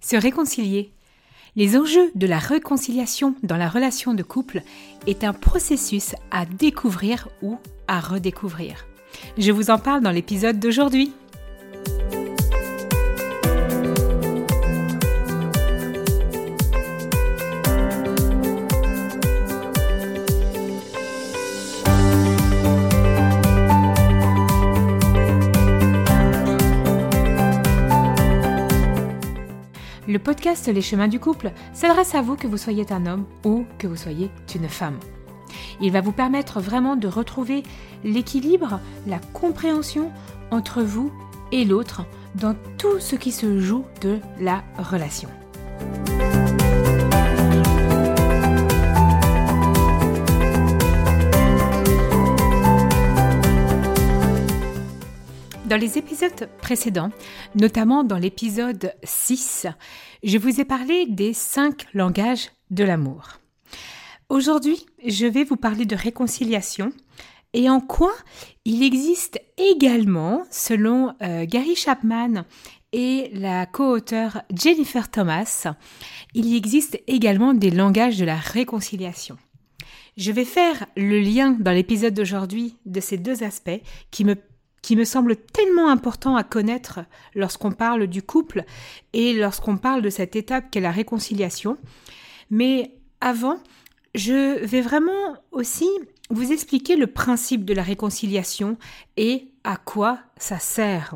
se réconcilier. Les enjeux de la réconciliation dans la relation de couple est un processus à découvrir ou à redécouvrir. Je vous en parle dans l'épisode d'aujourd'hui. Le podcast Les chemins du couple s'adresse à vous que vous soyez un homme ou que vous soyez une femme. Il va vous permettre vraiment de retrouver l'équilibre, la compréhension entre vous et l'autre dans tout ce qui se joue de la relation. Dans les épisodes précédents, notamment dans l'épisode 6, je vous ai parlé des cinq langages de l'amour. Aujourd'hui, je vais vous parler de réconciliation et en quoi il existe également, selon euh, Gary Chapman et la co-auteure Jennifer Thomas, il existe également des langages de la réconciliation. Je vais faire le lien dans l'épisode d'aujourd'hui de ces deux aspects qui me qui me semble tellement important à connaître lorsqu'on parle du couple et lorsqu'on parle de cette étape qu'est la réconciliation. Mais avant, je vais vraiment aussi vous expliquer le principe de la réconciliation et à quoi ça sert.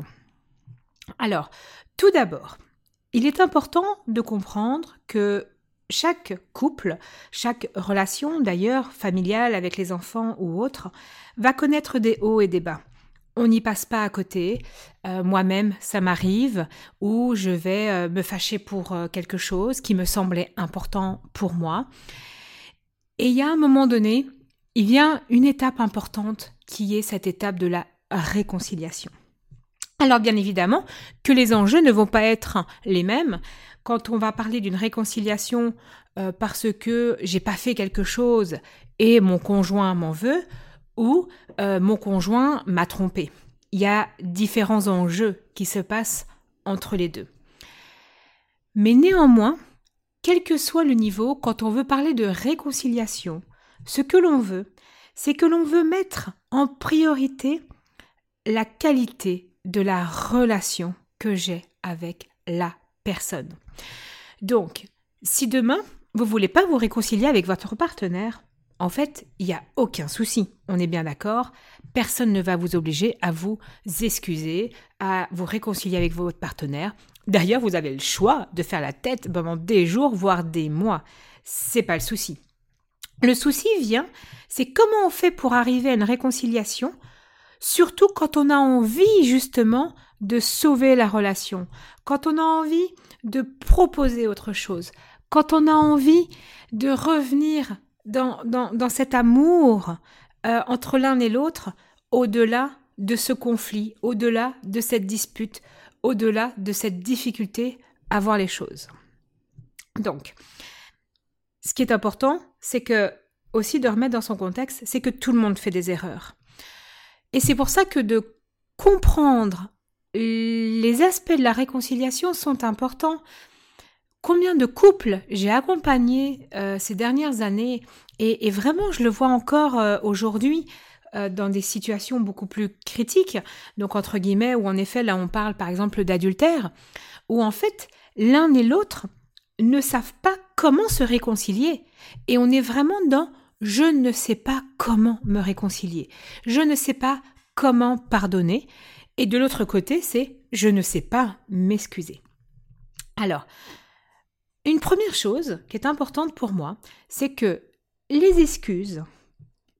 Alors, tout d'abord, il est important de comprendre que chaque couple, chaque relation d'ailleurs familiale avec les enfants ou autre, va connaître des hauts et des bas on n'y passe pas à côté. Euh, moi-même, ça m'arrive où je vais euh, me fâcher pour euh, quelque chose qui me semblait important pour moi. Et il y a un moment donné, il a une étape importante qui est cette étape de la réconciliation. Alors bien évidemment que les enjeux ne vont pas être les mêmes quand on va parler d'une réconciliation parce que j'ai pas fait quelque chose et mon conjoint m'en veut, ou euh, mon conjoint m'a trompé. Il y a différents enjeux qui se passent entre les deux. Mais néanmoins, quel que soit le niveau, quand on veut parler de réconciliation, ce que l'on veut, c'est que l'on veut mettre en priorité la qualité de la relation que j'ai avec la personne. Donc, si demain, vous voulez pas vous réconcilier avec votre partenaire, en fait, il n'y a aucun souci, on est bien d'accord. Personne ne va vous obliger à vous excuser, à vous réconcilier avec votre partenaire. D'ailleurs, vous avez le choix de faire la tête pendant des jours, voire des mois. C'est pas le souci. Le souci vient, c'est comment on fait pour arriver à une réconciliation, surtout quand on a envie justement de sauver la relation, quand on a envie de proposer autre chose, quand on a envie de revenir dans, dans, cet amour euh, entre l'un et l'autre, au-delà de ce conflit, au-delà de cette dispute, au-delà de cette difficulté à voir les choses. Donc, ce qui est important, c'est que aussi de remettre dans son contexte, c'est que tout le monde fait des erreurs. Et c'est pour ça que de comprendre les aspects de la réconciliation sont importants combien de couples j'ai accompagné euh, ces dernières années. Et, vraiment je le vois encore euh, aujourd'hui euh, dans des situations beaucoup plus critiques, donc entre guillemets où en effet là on parle par exemple d'adultère, où en fait l'un et l'autre ne savent pas comment se réconcilier. Et on est vraiment dans je ne sais pas comment me réconcilier, je ne sais pas comment pardonner. Et de l'autre côté c'est je ne sais pas m'excuser. Alors, une première chose qui est importante pour moi, c'est que les excuses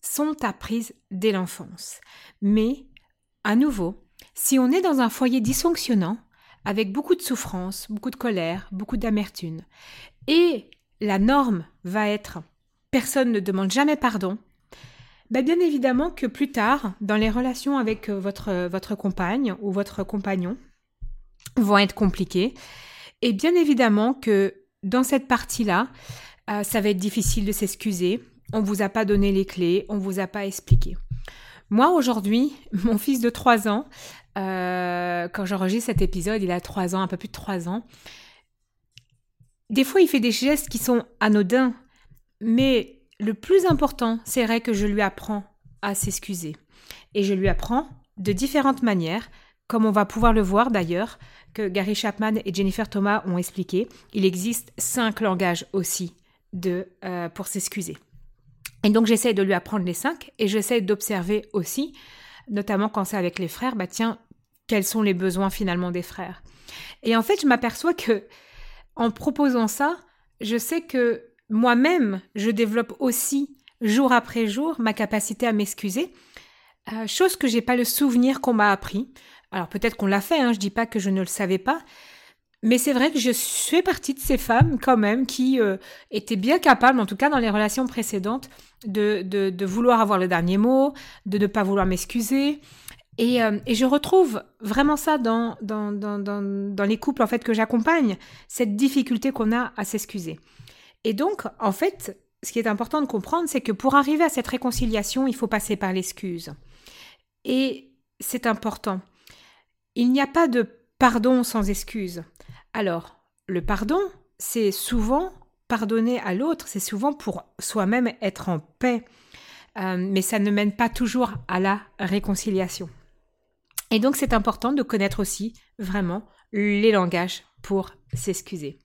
sont apprises dès l'enfance. Mais, à nouveau, si on est dans un foyer dysfonctionnant, avec beaucoup de souffrance, beaucoup de colère, beaucoup d'amertume, et la norme va être personne ne demande jamais pardon, ben bien évidemment que plus tard, dans les relations avec votre, votre compagne ou votre compagnon, vont être compliquées. Et bien évidemment que dans cette partie-là, euh, ça va être difficile de s'excuser. On vous a pas donné les clés, on vous a pas expliqué. Moi aujourd'hui, mon fils de 3 ans, euh, quand j'enregistre cet épisode, il a 3 ans, un peu plus de 3 ans. des fois, il fait des gestes qui sont anodins, mais le plus important, c'est vrai que je lui apprends à s'excuser. Et je lui apprends de différentes manières, comme on va pouvoir le voir d'ailleurs, que Gary Chapman et Jennifer Thomas ont expliqué. Il existe cinq langages aussi de, euh, pour s'excuser. Et donc j'essaie de lui apprendre les cinq et j'essaie d'observer aussi, notamment quand c'est avec les frères, bah tiens, quels sont les besoins finalement des frères. Et en fait, je m'aperçois que en proposant ça, je sais que moi-même, je développe aussi jour après jour ma capacité à m'excuser, euh, chose que j'ai pas le souvenir qu'on m'a appris. Alors peut-être qu'on l'a fait, hein, je dis pas que je ne le savais pas, mais c'est vrai que je fais partie de ces femmes quand même qui euh, étaient bien capables, en tout cas dans les relations précédentes, de, de, vouloir avoir le dernier mot, de ne pas vouloir m'excuser. Et, euh, et, je retrouve vraiment ça dans, dans, dans, dans, les couples en fait que j'accompagne, cette difficulté qu'on a à s'excuser. Et donc, en fait, ce qui est important de comprendre, c'est que pour arriver à cette réconciliation, il faut passer par l'excuse. Et c'est important. Il n'y a pas de pardon sans excuse. Alors, le pardon, c'est souvent pardonner à l'autre, c'est souvent pour soi-même être en paix, euh, mais ça ne mène pas toujours à la réconciliation. Et donc c'est important de connaître aussi vraiment les langages pour s'excuser.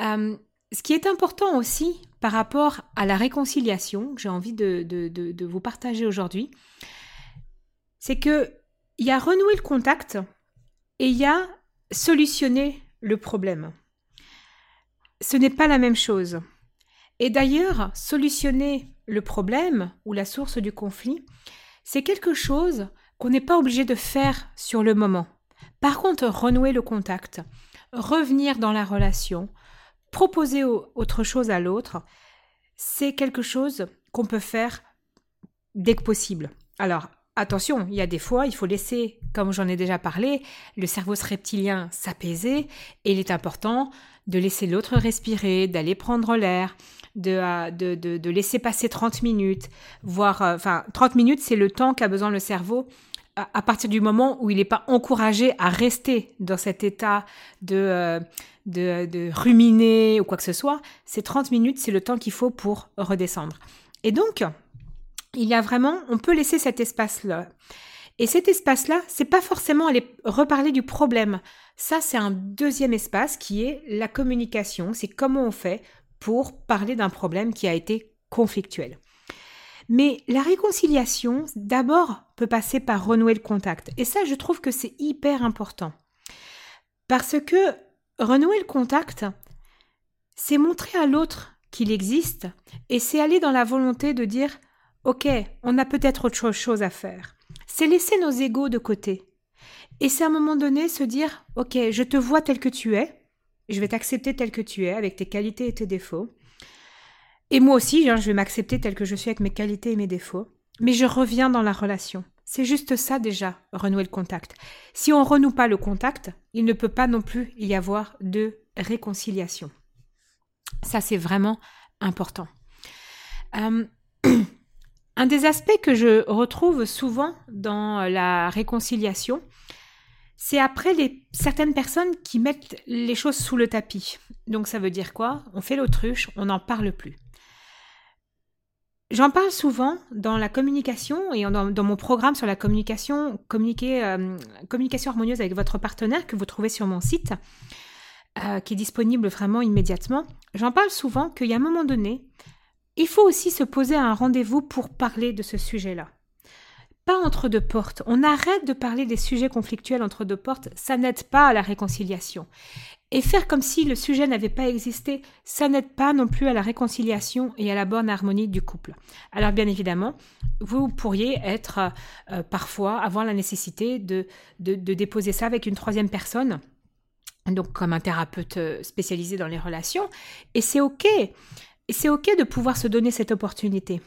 Euh, ce qui est important aussi par rapport à la réconciliation, j'ai envie de, vous partager aujourd'hui, c'est que il y a renouer le contact et il y a solutionner le problème. Ce n'est pas la même chose. Et d'ailleurs, solutionner le problème ou la source du conflit, c'est quelque chose qu'on n'est pas obligé de faire sur le moment. Par contre, renouer le contact, revenir dans la relation, proposer autre chose à l'autre, c'est quelque chose qu'on peut faire dès que possible. Alors, attention, il y a des fois, il faut laisser, comme j'en ai déjà parlé, le cerveau reptilien s'apaiser et il est important de laisser l'autre respirer, d'aller prendre l'air, de, de, de, laisser passer 30 minutes, voire, euh, enfin, 30 minutes, c'est le temps qu'a besoin le cerveau à, partir du moment où il n'est pas encouragé à rester dans cet état de, euh, de, de, ruminer ou quoi que ce soit, ces 30 minutes, c'est le temps qu'il faut pour redescendre. Et donc, il y a vraiment, on peut laisser cet espace-là. Et cet espace-là, c'est pas forcément aller reparler du problème. Ça, c'est un deuxième espace qui est la communication. C'est comment on fait pour parler d'un problème qui a été conflictuel. Mais la réconciliation, d'abord, peut passer par renouer le contact. Et ça, je trouve que c'est hyper important. Parce que renouer le contact, c'est montrer à l'autre qu'il existe et c'est aller dans la volonté de dire Ok, on a peut-être autre chose à faire. C'est laisser nos égaux de côté. Et c'est à un moment donné se dire Ok, je te vois tel que tu es, je vais t'accepter tel que tu es, avec tes qualités et tes défauts. Et moi aussi, hein, je vais m'accepter tel que je suis avec mes qualités et mes défauts. Mais je reviens dans la relation. C'est juste ça déjà, renouer le contact. Si on renoue pas le contact, il ne peut pas non plus y avoir de réconciliation. Ça, c'est vraiment important. un des aspects que je retrouve souvent dans la réconciliation, c'est après certaines personnes qui mettent les choses sous le tapis. Donc ça veut dire quoi? On fait l'autruche, on n'en parle plus. J'en parle souvent dans la communication et dans, mon programme sur la communication, euh, communication harmonieuse avec votre partenaire que vous trouvez sur mon site, euh, qui est disponible vraiment immédiatement. J'en parle souvent qu'il y a un moment donné, il faut aussi se poser à un rendez-vous pour parler de ce sujet-là. Pas entre deux portes. On arrête de parler des sujets conflictuels entre deux portes, ça n'aide pas à la réconciliation. Et faire comme si le sujet n'avait pas existé, ça n'aide pas non plus à la réconciliation et à la bonne harmonie du couple. Alors bien évidemment, vous pourriez être euh, parfois avoir la nécessité de, de, déposer ça avec une troisième personne, donc comme un thérapeute euh, spécialisé dans les relations, et c'est ok. C'est ok de pouvoir se donner cette opportunité.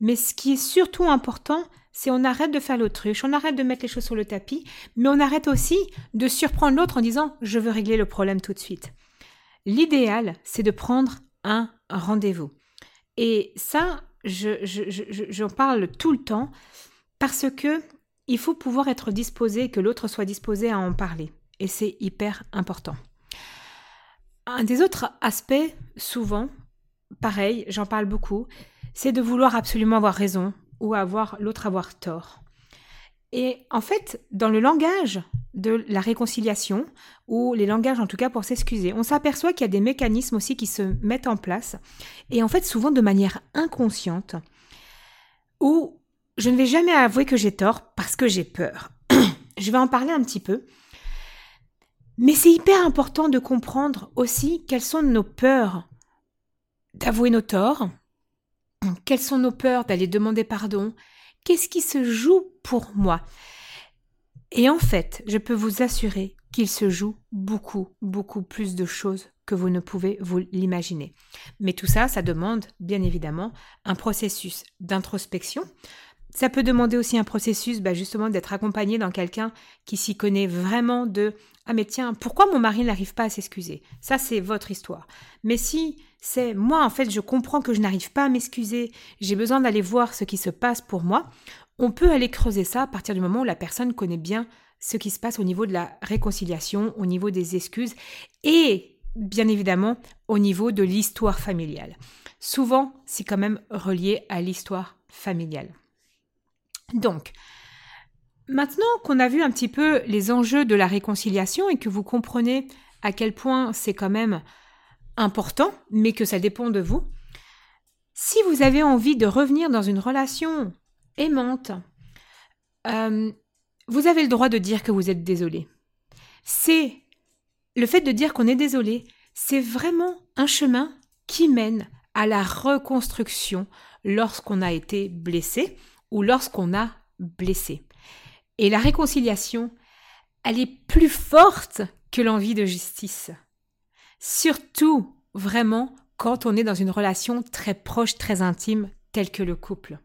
Mais ce qui est surtout important, c'est on arrête de faire l'autruche, on arrête de mettre les choses sur le tapis, mais on arrête aussi de surprendre l'autre en disant je veux régler le problème tout de suite. L'idéal, c'est de prendre un rendez-vous. Et ça, j'en je, parle tout le temps parce que il faut pouvoir être disposé, que l'autre soit disposé à en parler. Et c'est hyper important. Un des autres aspects, souvent, pareil, j'en parle beaucoup, c'est de vouloir absolument avoir raison ou avoir l'autre avoir tort. Et en fait, dans le langage de la réconciliation, ou les langages en tout cas pour s'excuser, on s'aperçoit qu'il y a des mécanismes aussi qui se mettent en place, et en fait souvent de manière inconsciente, où je ne vais jamais avouer que j'ai tort parce que j'ai peur. je vais en parler un petit peu. Mais c'est hyper important de comprendre aussi quelles sont nos peurs d'avouer nos torts, quelles sont nos peurs d'aller demander pardon, qu'est-ce qui se joue pour moi? Et en fait, je peux vous assurer qu'il se joue beaucoup, beaucoup plus de choses que vous ne pouvez vous l'imaginer. Mais tout ça, ça demande bien évidemment un processus d'introspection, ça peut demander aussi un processus, bah, justement, d'être accompagné dans quelqu'un qui s'y connaît vraiment de Ah, mais tiens, pourquoi mon mari n'arrive pas à s'excuser? Ça, c'est votre histoire. Mais si c'est moi, en fait, je comprends que je n'arrive pas à m'excuser, j'ai besoin d'aller voir ce qui se passe pour moi, on peut aller creuser ça à partir du moment où la personne connaît bien ce qui se passe au niveau de la réconciliation, au niveau des excuses et bien évidemment au niveau de l'histoire familiale. Souvent, c'est quand même relié à l'histoire familiale. Donc, maintenant qu'on a vu un petit peu les enjeux de la réconciliation et que vous comprenez à quel point c'est quand même important, mais que ça dépend de vous, si vous avez envie de revenir dans une relation aimante, euh, vous avez le droit de dire que vous êtes désolé. C'est le fait de dire qu'on est désolé, c'est vraiment un chemin qui mène à la reconstruction lorsqu'on a été blessé ou lorsqu'on a blessé. Et la réconciliation, elle est plus forte que l'envie de justice. Surtout, vraiment, quand on est dans une relation très proche, très intime, telle que le couple.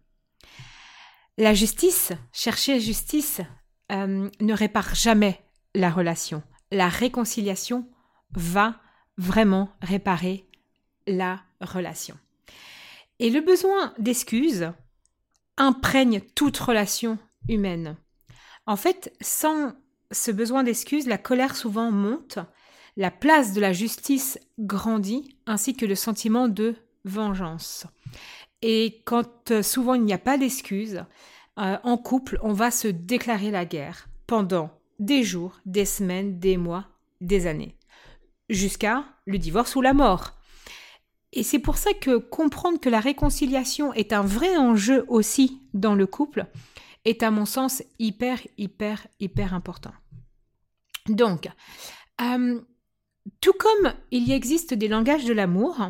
La justice, chercher justice, euh, ne répare jamais la relation. La réconciliation va vraiment réparer la relation. Et le besoin d'excuses, imprègne toute relation humaine. En fait, sans ce besoin d'excuses, la colère souvent monte, la place de la justice grandit, ainsi que le sentiment de vengeance. Et quand euh, souvent il n'y a pas d'excuses, euh, en couple, on va se déclarer la guerre pendant des jours, des semaines, des mois, des années, jusqu'à le divorce ou la mort. Et c'est pour ça que comprendre que la réconciliation est un vrai enjeu aussi dans le couple est à mon sens hyper, hyper, hyper important. Donc, euh, tout comme il existe des langages de l'amour,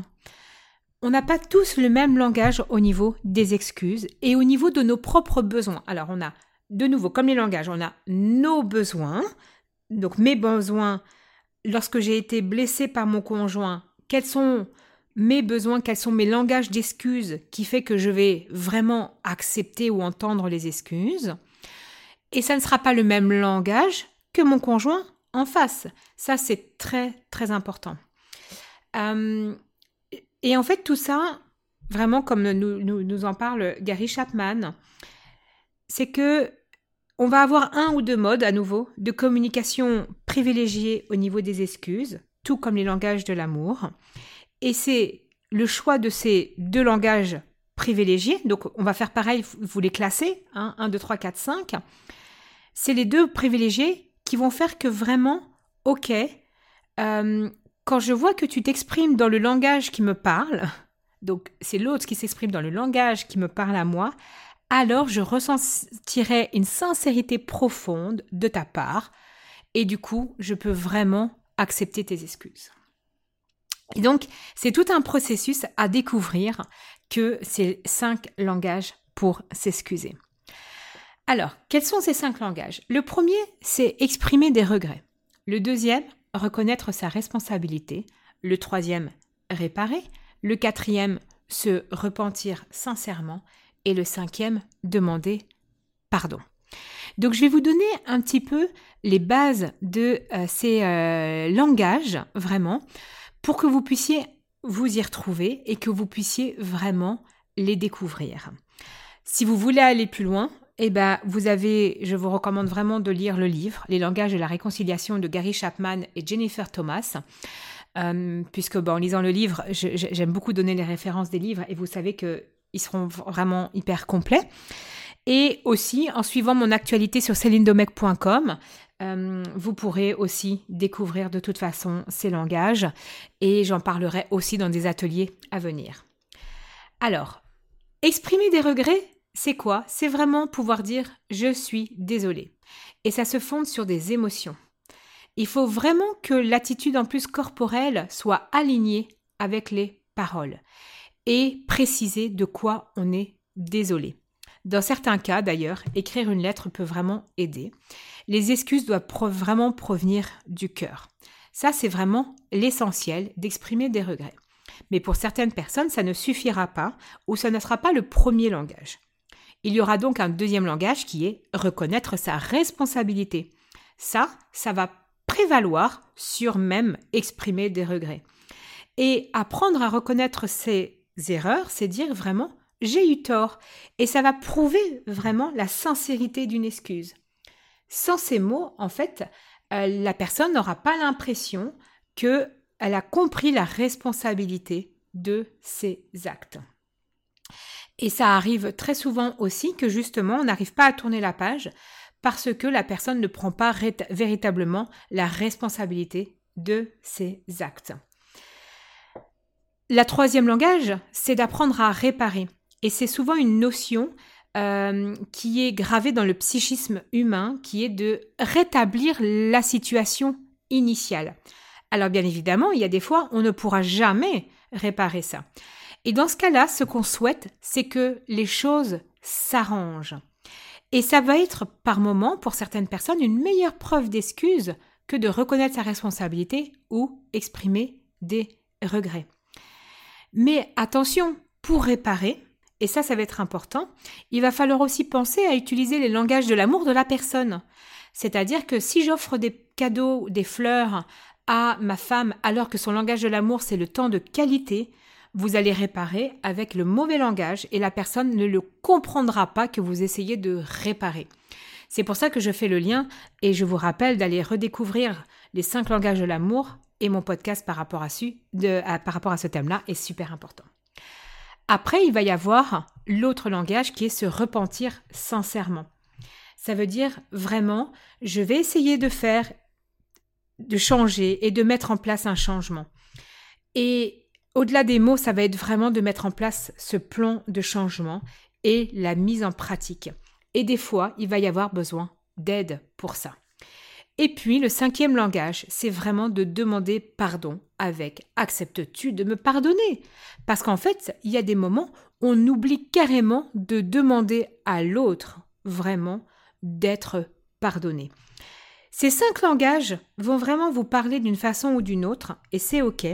on n'a pas tous le même langage au niveau des excuses et au niveau de nos propres besoins. Alors, on a, de nouveau, comme les langages, on a nos besoins, donc mes besoins, lorsque j'ai été blessée par mon conjoint, quels sont mes besoins, quels sont mes langages d'excuses qui fait que je vais vraiment accepter ou entendre les excuses. Et ça ne sera pas le même langage que mon conjoint en face. Ça, c'est très, très important. Euh, et en fait, tout ça, vraiment comme nous, nous, en parle Gary Chapman, c'est que on va avoir un ou deux modes à nouveau de communication privilégiée au niveau des excuses, tout comme les langages de l'amour. Et c'est le choix de ces deux langages privilégiés. Donc, on va faire pareil, vous les classez, 1, 2, 3, 4, 5. C'est les deux privilégiés qui vont faire que vraiment, ok, euh, quand je vois que tu t'exprimes dans le langage qui me parle, donc c'est l'autre qui s'exprime dans le langage qui me parle à moi, alors je ressentirai une sincérité profonde de ta part, et du coup, je peux vraiment accepter tes excuses. Donc, c'est tout un processus à découvrir que ces cinq langages pour s'excuser. Alors, quels sont ces cinq langages? Le premier, c'est exprimer des regrets. Le deuxième, reconnaître sa responsabilité. Le troisième, réparer. Le quatrième, se repentir sincèrement. Et le cinquième, demander pardon. Donc je vais vous donner un petit peu les bases de euh, ces euh, langages, vraiment, pour que vous puissiez vous y retrouver et que vous puissiez vraiment les découvrir. Si vous voulez aller plus loin, eh ben, vous avez, je vous recommande vraiment de lire le livre Les langages de la réconciliation de Gary Chapman et Jennifer Thomas. euh, puisque en lisant le livre, j'aime beaucoup donner les références des livres et vous savez qu'ils seront vraiment hyper complets. Et aussi, en suivant mon actualité sur celindomec.com, euh, vous pourrez aussi découvrir de toute façon ces langages et j'en parlerai aussi dans des ateliers à venir. Alors, exprimer des regrets, c'est quoi? C'est vraiment pouvoir dire je suis désolé. Et ça se fonde sur des émotions. Il faut vraiment que l'attitude en plus corporelle soit alignée avec les paroles et préciser de quoi on est désolé. Dans certains cas, d'ailleurs, écrire une lettre peut vraiment aider. Les excuses doivent vraiment provenir du cœur. Ça, c'est vraiment l'essentiel d'exprimer des regrets. Mais pour certaines personnes, ça ne suffira pas ou ça ne sera pas le premier langage. Il y aura donc un deuxième langage qui est reconnaître sa responsabilité. Ça, ça va prévaloir sur même exprimer des regrets. Et apprendre à reconnaître ses erreurs, c'est dire vraiment j'ai eu tort. Et ça va prouver vraiment la sincérité d'une excuse. Sans ces mots, en fait, euh, la personne n'aura pas l'impression qu'elle a compris la responsabilité de ses actes. Et ça arrive très souvent aussi que justement on n'arrive pas à tourner la page parce que la personne ne prend pas véritablement la responsabilité de ses actes. La troisième langage, c'est d'apprendre à réparer. Et c'est souvent une notion euh, qui est gravée dans le psychisme humain, qui est de rétablir la situation initiale. Alors bien évidemment, il y a des fois, on ne pourra jamais réparer ça. Et dans ce cas-là, ce qu'on souhaite, c'est que les choses s'arrangent. Et ça va être par moment, pour certaines personnes, une meilleure preuve d'excuse que de reconnaître sa responsabilité ou exprimer des regrets. Mais attention, pour réparer, et ça, ça va être important, il va falloir aussi penser à utiliser les langages de l'amour de la personne. C'est-à-dire que si j'offre des cadeaux, des fleurs à ma femme alors que son langage de l'amour c'est le temps de qualité, vous allez réparer avec le mauvais langage et la personne ne le comprendra pas que vous essayez de réparer. C'est pour ça que je fais le lien et je vous rappelle d'aller redécouvrir les cinq langages de l'amour et mon podcast par rapport à, ce thème-là est super important. Après, il va y avoir l'autre langage qui est se repentir sincèrement. Ça veut dire vraiment, je vais essayer de faire, de changer et de mettre en place un changement. Et au-delà des mots, ça va être vraiment de mettre en place ce plan de changement et la mise en pratique. Et des fois, il va y avoir besoin d'aide pour ça. Et puis, le cinquième langage, c'est vraiment de demander pardon avec acceptes-tu de me pardonner? Parce qu'en fait, il y a des moments où on oublie carrément de demander à l'autre vraiment d'être pardonné. Ces cinq langages vont vraiment vous parler d'une façon ou d'une autre, et c'est OK.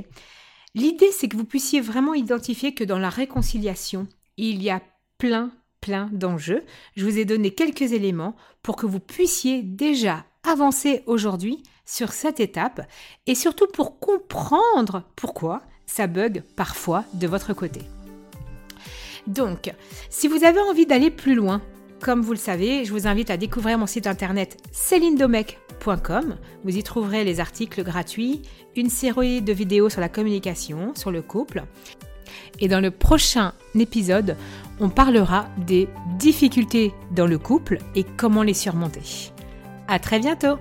L'idée, c'est que vous puissiez vraiment identifier que dans la réconciliation, il y a plein, plein d'enjeux. Je vous ai donné quelques éléments pour que vous puissiez déjà avancer aujourd'hui sur cette étape et surtout pour comprendre pourquoi ça bug parfois de votre côté. Donc, si vous avez envie d'aller plus loin, comme vous le savez, je vous invite à découvrir mon site internet celindomec.com. Vous y trouverez les articles gratuits, une série de vidéos sur la communication, sur le couple. Et dans le prochain épisode, on parlera des difficultés dans le couple et comment les surmonter. À très bientôt